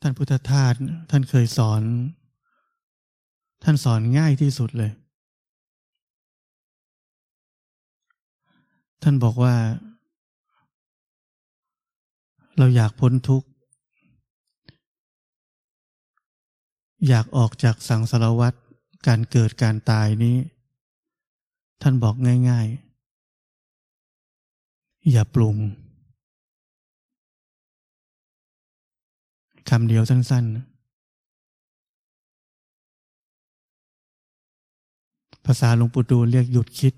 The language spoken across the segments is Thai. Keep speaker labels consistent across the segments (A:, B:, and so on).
A: ท่านพุทธทาสท่านเคยสอน ท่านสอนง่ายที่สุดเลย ท่านบอกว่า เราอยากพ้นทุกข์ อยากออกจากสังสารวัฏการเกิดการตายนี้ ท่านบอกง่าย ๆ อย่าปรุง คำเดียวสั้น ๆ ภาษาหลวงปู่ดูลเรียกหยุดคิด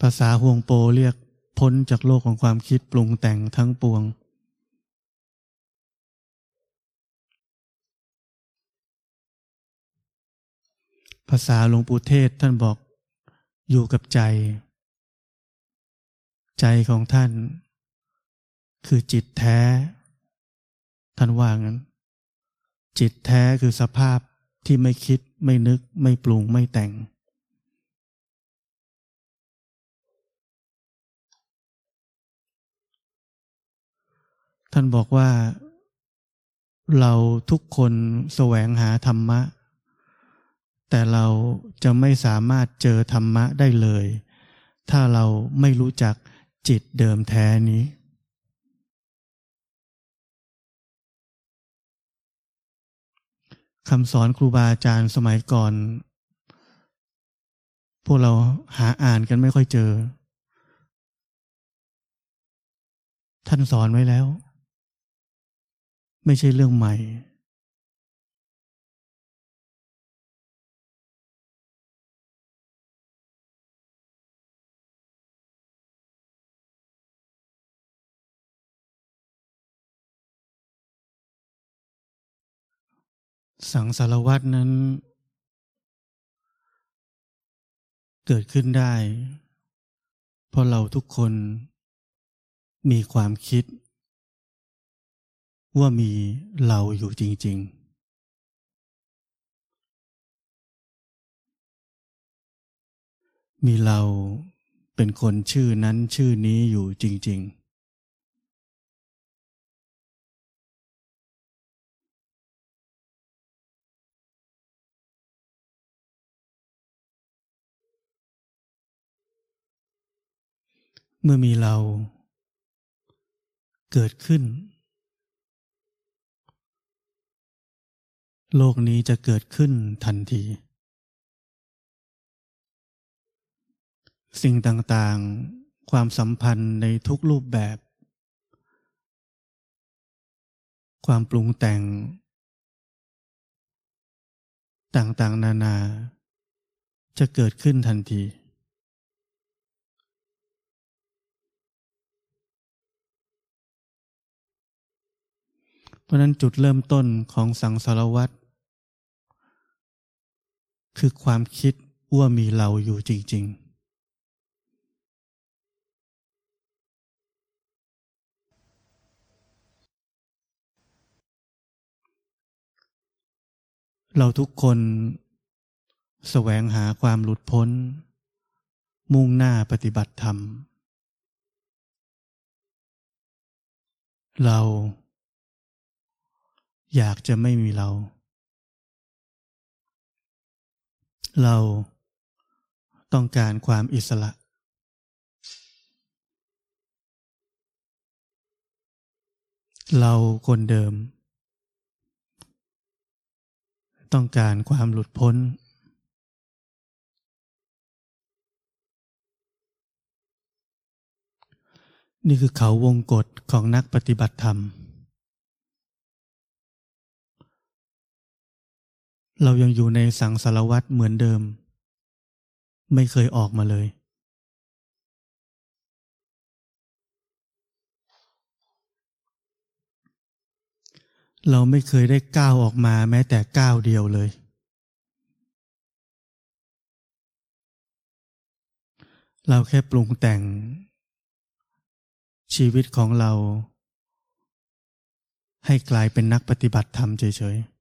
A: ภาษาห่วงโปเรียกพ้นจากโลกของความคิดปรุงแต่งทั้งปวง ภาษาหลวงปู่เทศท่านบอกอยู่กับใจ ใจของท่าน คือจิตแท้ ท่านว่างั้น จิตแท้คือสภาพที่ไม่คิดไม่นึก ไม่ปรุงไม่แต่ง ท่านบอกว่า เราทุกคนแสวงหาธรรมะ แต่เราจะไม่สามารถเจอธรรมะได้เลย ถ้าเราไม่รู้จักจิตเดิมแท้นี้ คำสอนครูบาอาจารย์สมัยก่อน พวกเราหาอ่านกันไม่ค่อยเจอ ท่านสอนไว้แล้ว ไม่ใช่เรื่องใหม่ สังสารวัตนั้น เกิดขึ้นได้ เพราะเราทุกคนมีความคิด ว่ามีเราอยู่จริง ๆ มีเราเป็นคนชื่อนั้นชื่อนี้อยู่จริง ๆ เมื่อมีเราเกิดขึ้น โลกนี้จะเกิดขึ้นทันที สิ่งต่างๆ ความสัมพันธ์ในทุกรูปแบบ ความปรุงแต่ง ต่างๆ นานา จะเกิดขึ้นทันที ราะนั้นจุดเริ่มต้นของสังสารวัตรคือความคิดว่ามีเราอยู่จริง ๆ เราทุกคนแสวงหาความหลุดพ้น มุ่งหน้าปฏิบัติธรรม เรา อยากจะไม่มีเรา เราต้องการความอิสระ เราคนเดิม ต้องการความหลุดพ้น นี่คือเขาวงกฏของนักปฏิบัติธรรม เรายังอยู่ในสังสารวัตรเหมือนเดิม ไม่เคยออกมาเลย เราไม่เคยได้ก้าวออกมาแม้แต่ก้าวเดียวเลย เราแค่ปรุงแต่ง ชีวิตของเรา ให้กลายเป็นนักปฏิบัติธรรมเฉยๆ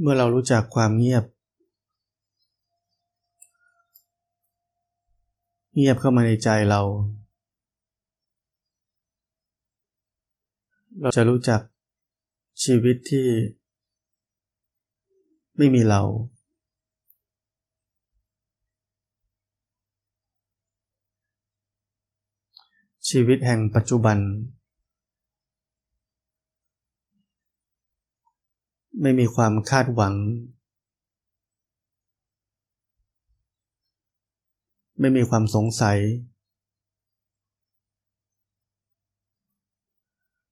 A: เมื่อเรารู้จักความเงียบ เงียบเข้ามาในใจเรา เราจะรู้จักชีวิตที่ไม่มีเรา ชีวิตแห่งปัจจุบัน ไม่มีความคาดหวัง ไม่มีความสงสัย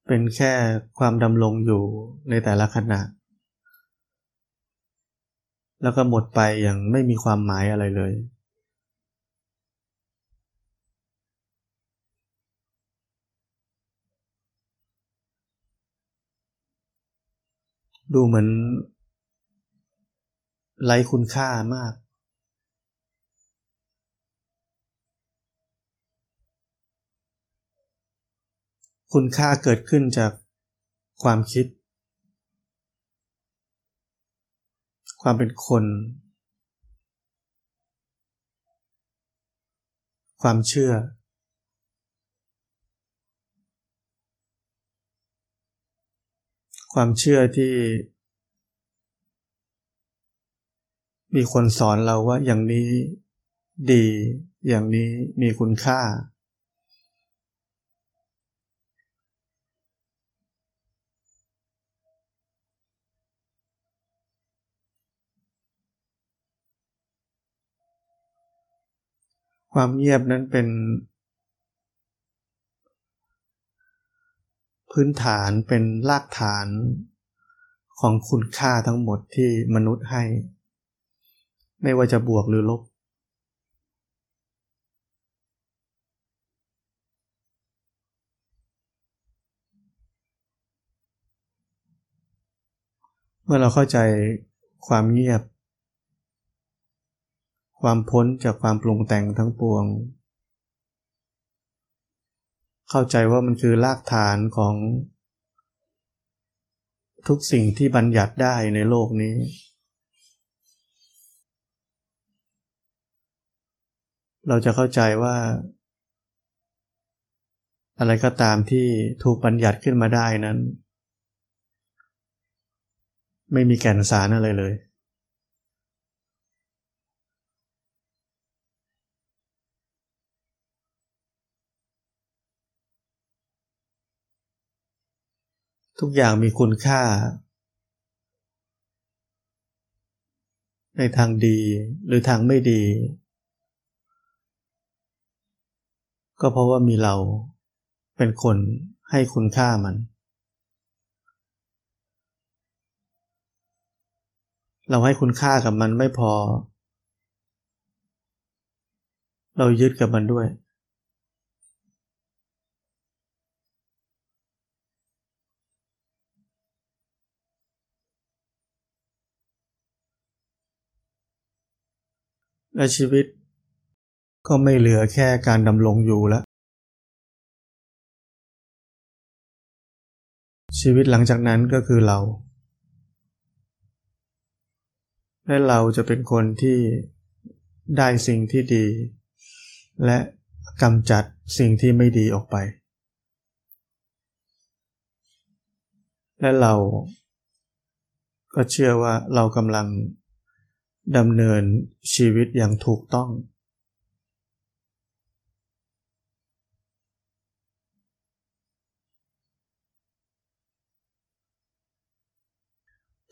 A: เป็นแค่ความดำรงอยู่ในแต่ละขณะ แล้วก็หมดไปอย่างไม่มีความหมายอะไรเลย ดูเหมือนไร้คุณค่ามาก คุณค่าเกิดขึ้นจากความคิด ความเป็นคน ความเชื่อ ความเชื่อที่ มีคนสอนเราว่าอย่างนี้ดี อย่างนี้มีคุณค่า ความเงียบนั้นเป็น พื้นฐานเป็นรากฐานของคุณค่าทั้งหมดที่มนุษย์ให้ ไม่ว่าจะบวกหรือลบ เมื่อเราเข้าใจความเงียบ ความพ้นจากความปรุงแต่งทั้งปวง เข้าใจว่ามันคือรากฐานของ ทุกสิ่งที่บัญญัติได้ในโลกนี้ เราจะเข้าใจว่า อะไรก็ตามที่ถูกบัญญัติขึ้นมาได้นั้น ไม่มีแก่นสารอะไรเลย ทุกอย่างมีคุณค่า ในทางดีหรือทางไม่ดี ก็เพราะว่ามีเราเป็นคนให้คุณค่ามัน เราให้คุณค่ากับมันไม่พอ เรายึดกับมันด้วย และชีวิต ก็ไม่เหลือแค่การดำรงอยู่แล้ว ชีวิตหลังจากนั้นก็คือเรา และเราจะเป็นคนที่ได้สิ่งที่ดี และกำจัดสิ่งที่ไม่ดีออกไป และเราก็เชื่อว่าเรากำลัง ดำเนินชีวิตอย่างถูกต้อง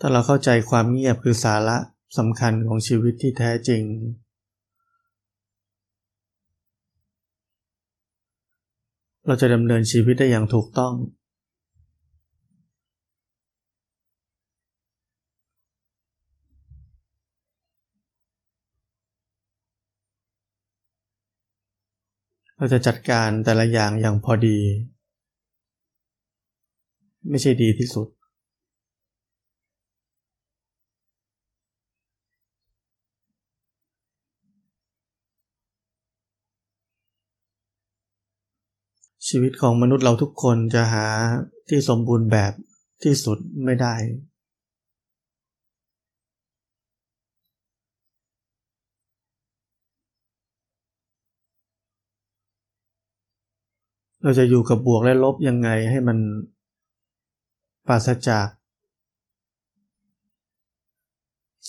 A: ถ้าเราเข้าใจความเงียบคือสาระสำคัญของชีวิตที่แท้จริง เราจะดำเนินชีวิตได้อย่างถูกต้อง เราจะจัดการแต่ละอย่างอย่างพอดี ไม่ใช่ดีที่สุด ชีวิตของมนุษย์เราทุกคนจะหาที่สมบูรณ์แบบที่สุดไม่ได้ เราจะอยู่กับบวกและลบยังไงให้มันปราศจาก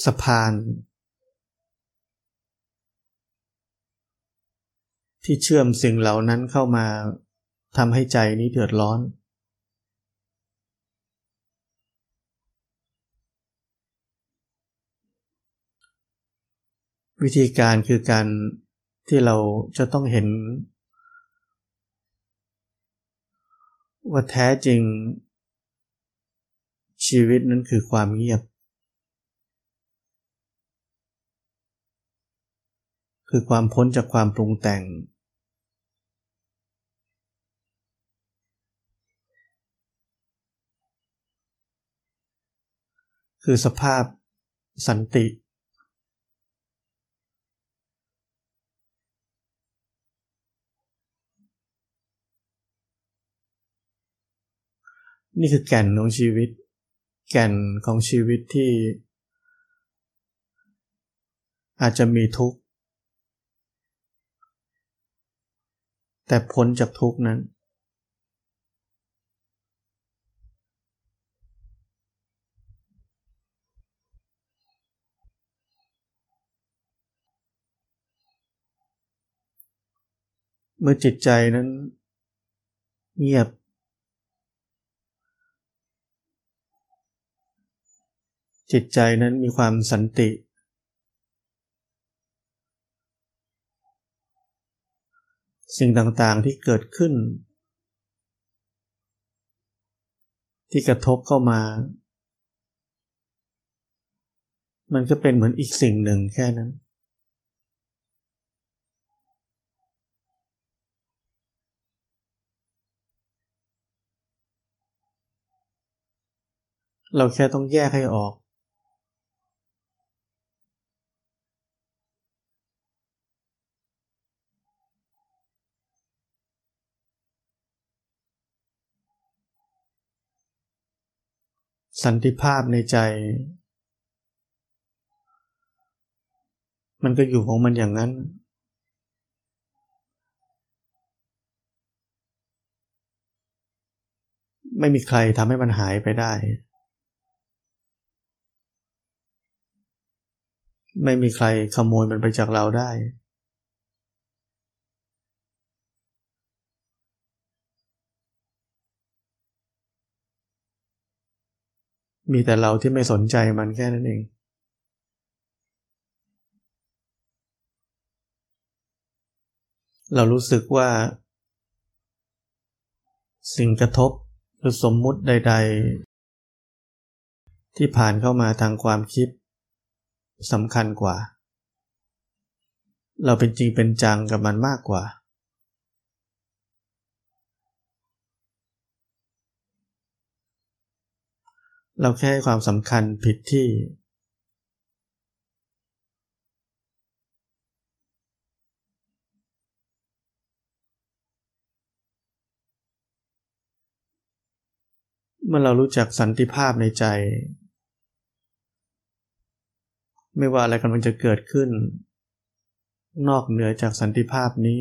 A: สะพาน ที่เชื่อมสิ่งเหล่านั้นเข้ามาทำให้ใจนี้เดือดร้อน วิธีการคือการที่เราจะต้องเห็น ว่าแท้จริง ชีวิตนั้นคือความเงียบ คือความพ้นจากความปรุงแต่ง คือสภาพสันติ นี่คือแก่นของชีวิต แก่นของชีวิตที่ อาจจะมีทุกข์ แต่พ้นจากทุกข์นั้น เมื่อจิตใจนั้น เงียบ จิตใจนั้นมีความสันติ สิ่งต่างๆที่เกิดขึ้น ที่กระทบเข้ามา มันก็เป็นเหมือนอีกสิ่งหนึ่งแค่นั้น เราแค่ต้องแยกให้ออก สันติภาพในใจ มันก็อยู่ของมันอย่างนั้น ไม่มีใครทำให้มันหายไปได้ ไม่มีใครขโมยมันไปจากเราได้ มีแต่เราที่ไม่สนใจมันแค่นั้นเอง เรารู้สึกว่า สิ่งกระทบหรือสมมุติใด ๆ ที่ผ่านเข้ามาทางความคิดสำคัญกว่า เราเป็นจริงเป็นจังกับมันมากกว่า เราแค่ให้ความสำคัญผิดที่ เมื่อเรารู้จักสันติภาพในใจ ไม่ว่าอะไรกำลังจะเกิดขึ้น นอกเหนือจากสันติภาพนี้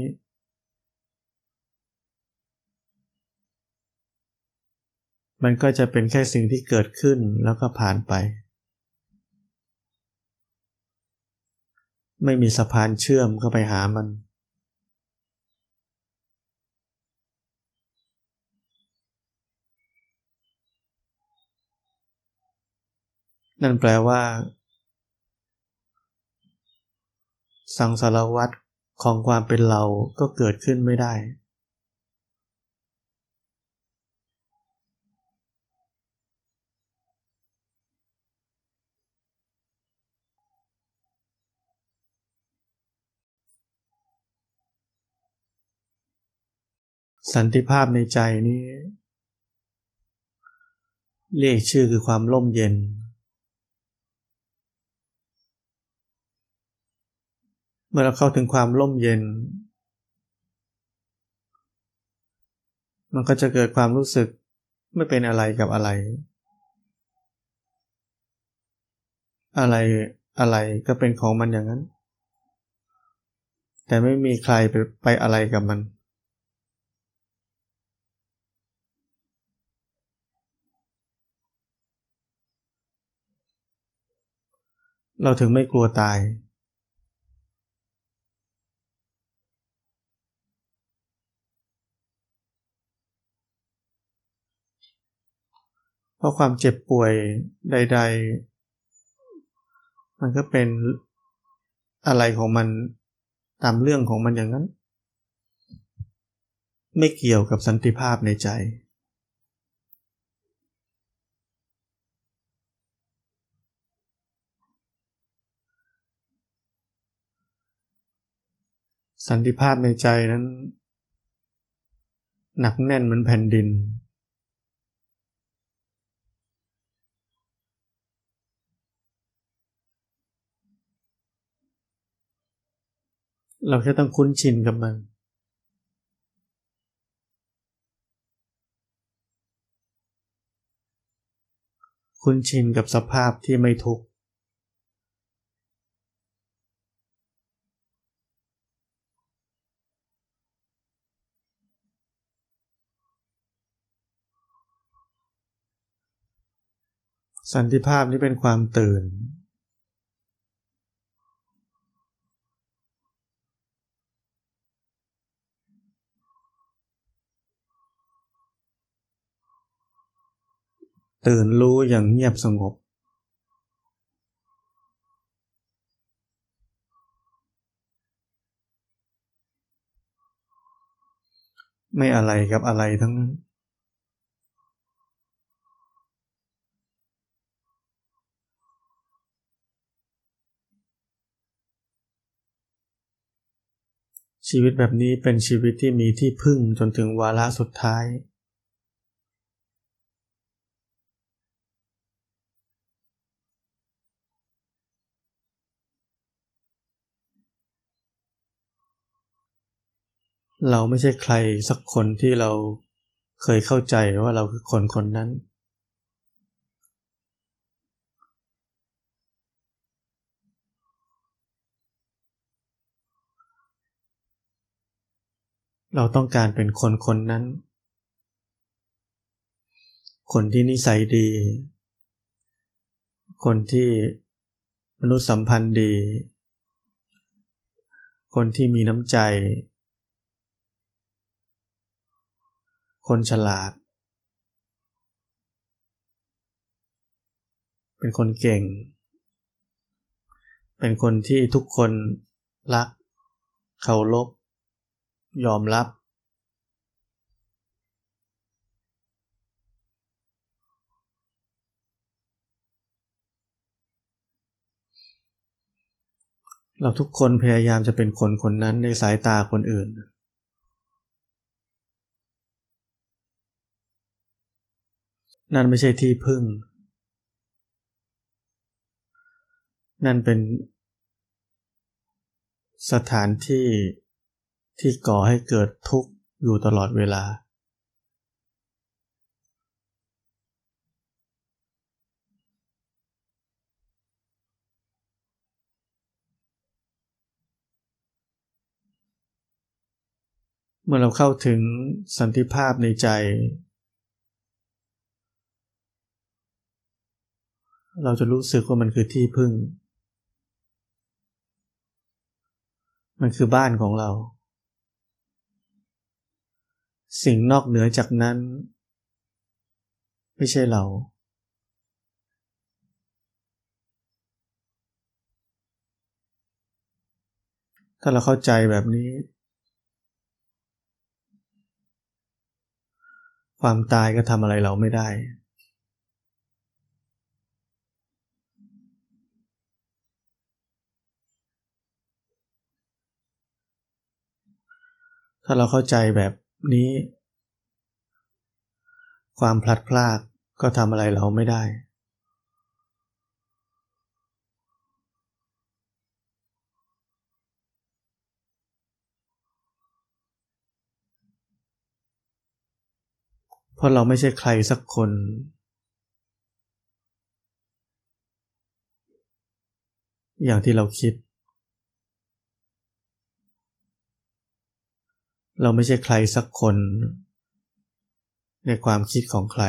A: มันก็จะเป็นแค่สิ่งที่เกิดขึ้นแล้วก็ผ่านไป ไม่มีสะพานเชื่อมเข้าไปหามัน นั่นแปลว่า สังสารวัตรของความเป็นเราก็เกิดขึ้นไม่ได้ สันติภาพในใจนี้ เรียกชื่อคือความร่มเย็น เมื่อเราเข้าถึงความร่มเย็น มันก็จะเกิดความรู้สึกไม่เป็นอะไรกับอะไร อะไรอะไรก็เป็นของมันอย่างนั้น แต่ไม่มีใครไปไปอะไรกับมัน เราถึงไม่กลัวตาย เพราะความเจ็บป่วยใด ๆ มันก็เป็นอะไรของมันตามเรื่องของมันอย่างนั้น ไม่เกี่ยวกับสันติภาพในใจ สันติภาพในใจนั้น หนักแน่นเหมือนแผ่นดิน เราแค่ต้องคุ้นชินกับมันคุ้นชินกับสภาพที่ไม่ทุกข์ สันติภาพนี้เป็นความตื่น ตื่นรู้อย่างเงียบสงบไม่อะไรกับอะไรทั้งนั้น ชีวิตแบบนี้เป็นชีวิตที่มีที่พึ่งจนถึงวาระสุดท้าย เราไม่ใช่ใครสักคนที่เราเคยเข้าใจว่าเราคือคนคนนั้น เราต้องการเป็นคนคนนั้น คนที่นิสัยดี คนที่มนุษยสัมพันธ์ดี คนที่มีน้ำใจ คนฉลาด เป็นคนเก่ง เป็นคนที่ทุกคนรัก เคารพ ยอมรับ เราทุกคนพยายามจะเป็นคนคนนั้นในสายตาคนอื่น นั่นไม่ใช่ที่พึ่ง นั่นเป็นสถานที่ ที่ก่อให้เกิดทุกข์อยู่ตลอดเวลา เมื่อเราเข้าถึงสันติภาพในใจ เราจะรู้สึกว่ามันคือที่พึ่ง มันคือบ้านของเรา สิ่งนอกเหนือจากนั้น ไม่ใช่เรา ถ้าเราเข้าใจแบบนี้ ความตายก็ทำอะไรเราไม่ได้ถ้าเราเข้าใจแบบ นี้ ความพลัดพรากก็ทำอะไรเราไม่ได้ เพราะเราไม่ใช่ใครสักคน อย่างที่เราคิด เราไม่ใช่ใครสักคน ในความคิดของใคร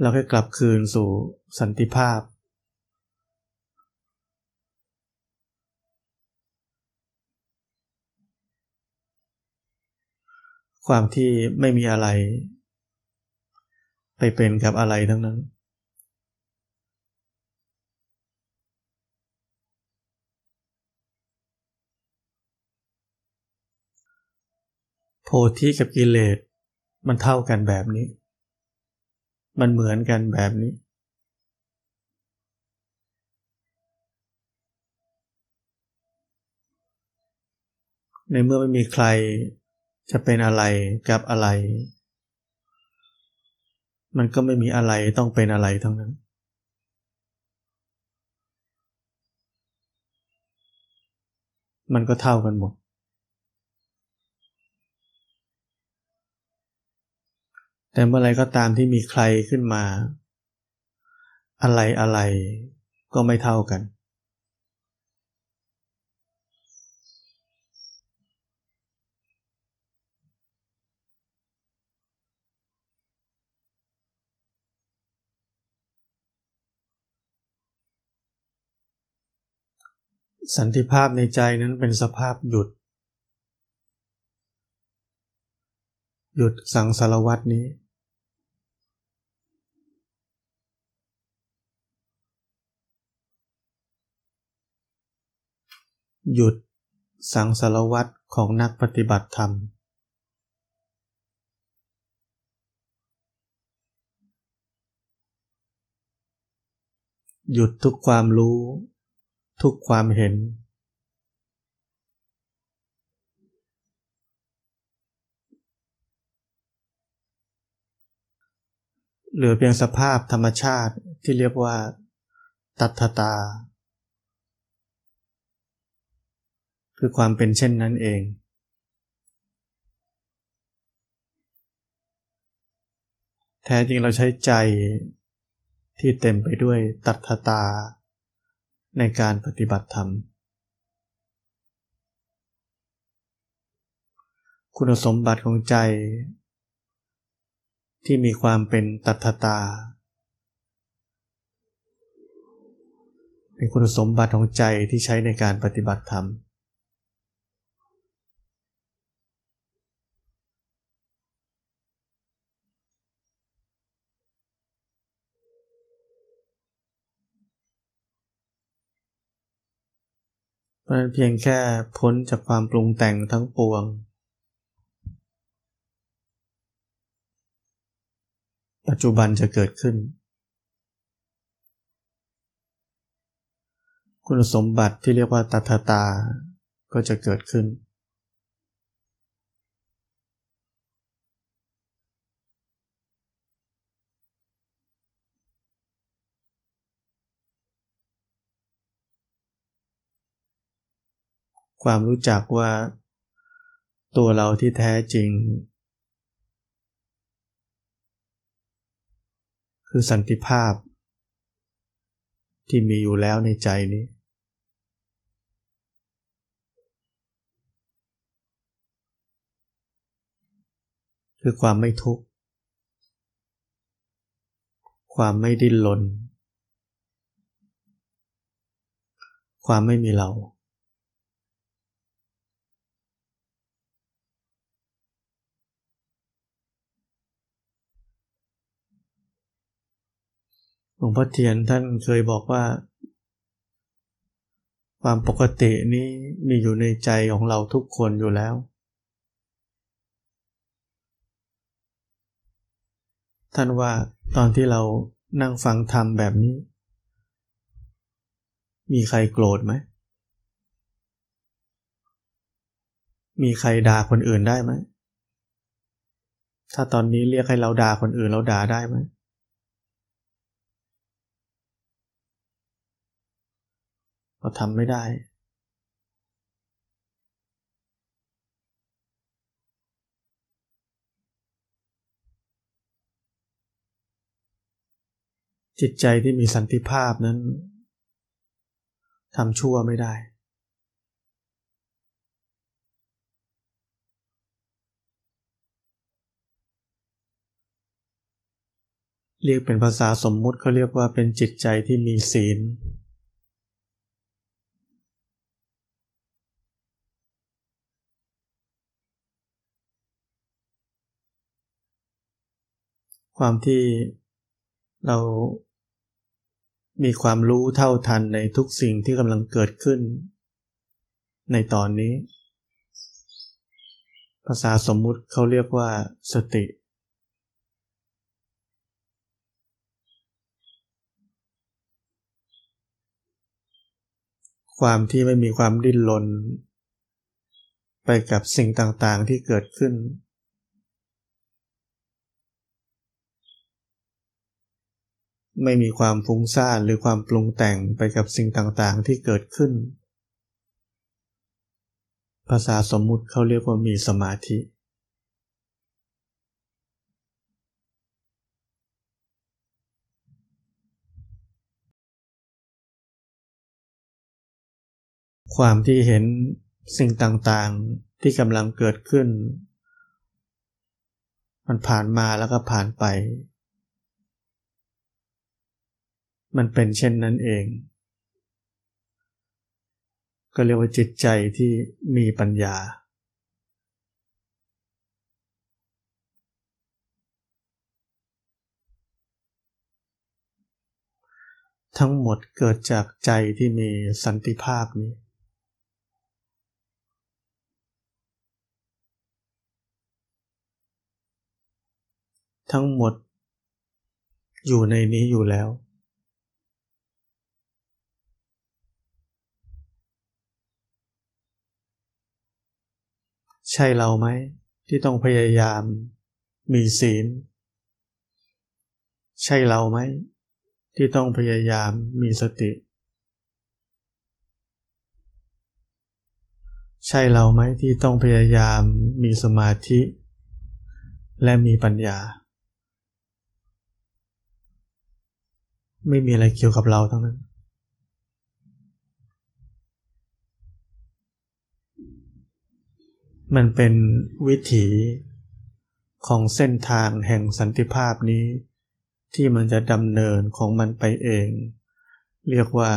A: เราให้กลับคืนสู่สันติภาพ ความที่ไม่มีอะไร ไปเป็นกับอะไรทั้งนั้น โพธิกับกิเลสมันเท่ากันแบบนี้ มันเหมือนกันแบบนี้ ในเมื่อไม่มีใครจะเป็นอะไรกับอะไร มันก็ไม่มีอะไรต้องเป็นอะไรทั้งนั้นมันก็เท่ากันหมด แต่เมื่อไรก็ตามที่มีใครขึ้นมา อะไรอะไรก็ไม่เท่ากัน สันติภาพในใจนั้นเป็นสภาพหยุด หยุดสังสารวัตนี้ หยุดสังสารวัตรของนักปฏิบัติธรรม หยุดทุกความรู้ ทุกความเห็น เหลือเพียงสภาพธรรมชาติที่เรียกว่า ตัทตา คือความเป็นเช่นนั้นเอง แท้จริงเราใช้ใจที่เต็มไปด้วยตัทตา ในการปฏิบัติธรรม คุณสมบัติของใจ ที่มีความเป็นตัทตา เป็นคุณสมบัติของใจที่ใช้ในการปฏิบัติธรรม มันเพียงแค่พ้นจากความปรุงแต่งทั้งปวง ปัจจุบันจะเกิดขึ้น คุณสมบัติที่เรียกว่าตัทตา ก็จะเกิดขึ้น ความรู้จักว่าตัวเราที่แท้จริง คือสันติภาพ ที่มีอยู่แล้วในใจนี้ คือความไม่ทุกข์ ความไม่ดิ้นรนความไม่มีเรา วงพ่อเทียนท่านเคยบอกว่า ความปกตินี้มีอยู่ในใจของเราทุกคนอยู่แล้ว ท่านว่าตอนที่เรานั่งฟังธรรมแบบนี้ มีใครโกรธไหม มีใครด่าคนอื่นได้ไหม ถ้าตอนนี้เรียกให้เราด่าคนอื่นเราด่าได้ไหมเราทำไม่ได้ จิตใจที่มีสันติภาพนั้นทำชั่วไม่ได้เรียกเป็นภาษาสมมุติเขาเรียกว่าเป็นจิตใจที่มีศีล ความที่เรามีความรู้เท่าทันในทุกสิ่งที่กำลังเกิดขึ้น ในตอนนี้ ภาษาสมมุติเขาเรียกว่าสติ ความที่ไม่มีความดิ้นรนไปกับสิ่งต่างๆที่เกิดขึ้น ไม่มีความฟุ้งซ่านหรือความปรุงแต่งไปกับสิ่งต่างๆ ที่เกิดขึ้น ภาษาสมมุติเขาเรียกว่ามีสมาธิ ความที่เห็นสิ่งต่างๆที่กำลังเกิดขึ้น มันผ่านมาแล้วก็ผ่านไป มันเป็นเช่นนั้นเอง ก็เรียกว่าจิตใจที่มีปัญญา ทั้งหมดเกิดจากใจที่มีสันติภาพนี้ทั้งหมดอยู่ในนี้อยู่แล้ว ใช่เราไหมที่ต้องพยายามมีศีล ใช่เราไหมที่ต้องพยายามมีสติ ใช่เราไหมที่ต้องพยายามมีสมาธิ และมีปัญญา ไม่มีอะไรเกี่ยวกับเราทั้งนั้น มันเป็นวิถีของเส้นทางแห่งสันติภาพนี้ ที่มันจะดำเนินของมันไปเอง เรียกว่า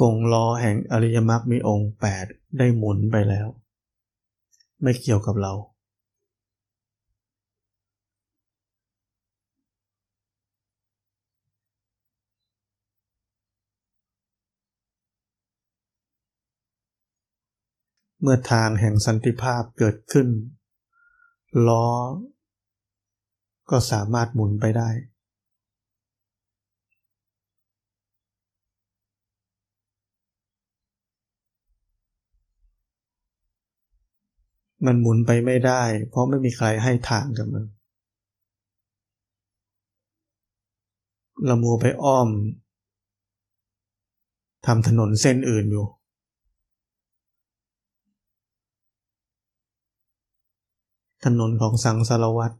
A: กงล้อแห่งอริยมรรคมีองค์แปดได้หมุนไปแล้ว ไม่เกี่ยวกับเรา มื่อทางแห่งสันติภาพเกิดขึ้น ล้อ ก็สามารถหมุนไปได้ มันหมุนไปไม่ได้ เพราะไม่มีใครให้ทางกับมันเรามัวไปอ้อมทำถนนเส้นอื่นอยู่ ถนนของสังสารวัตร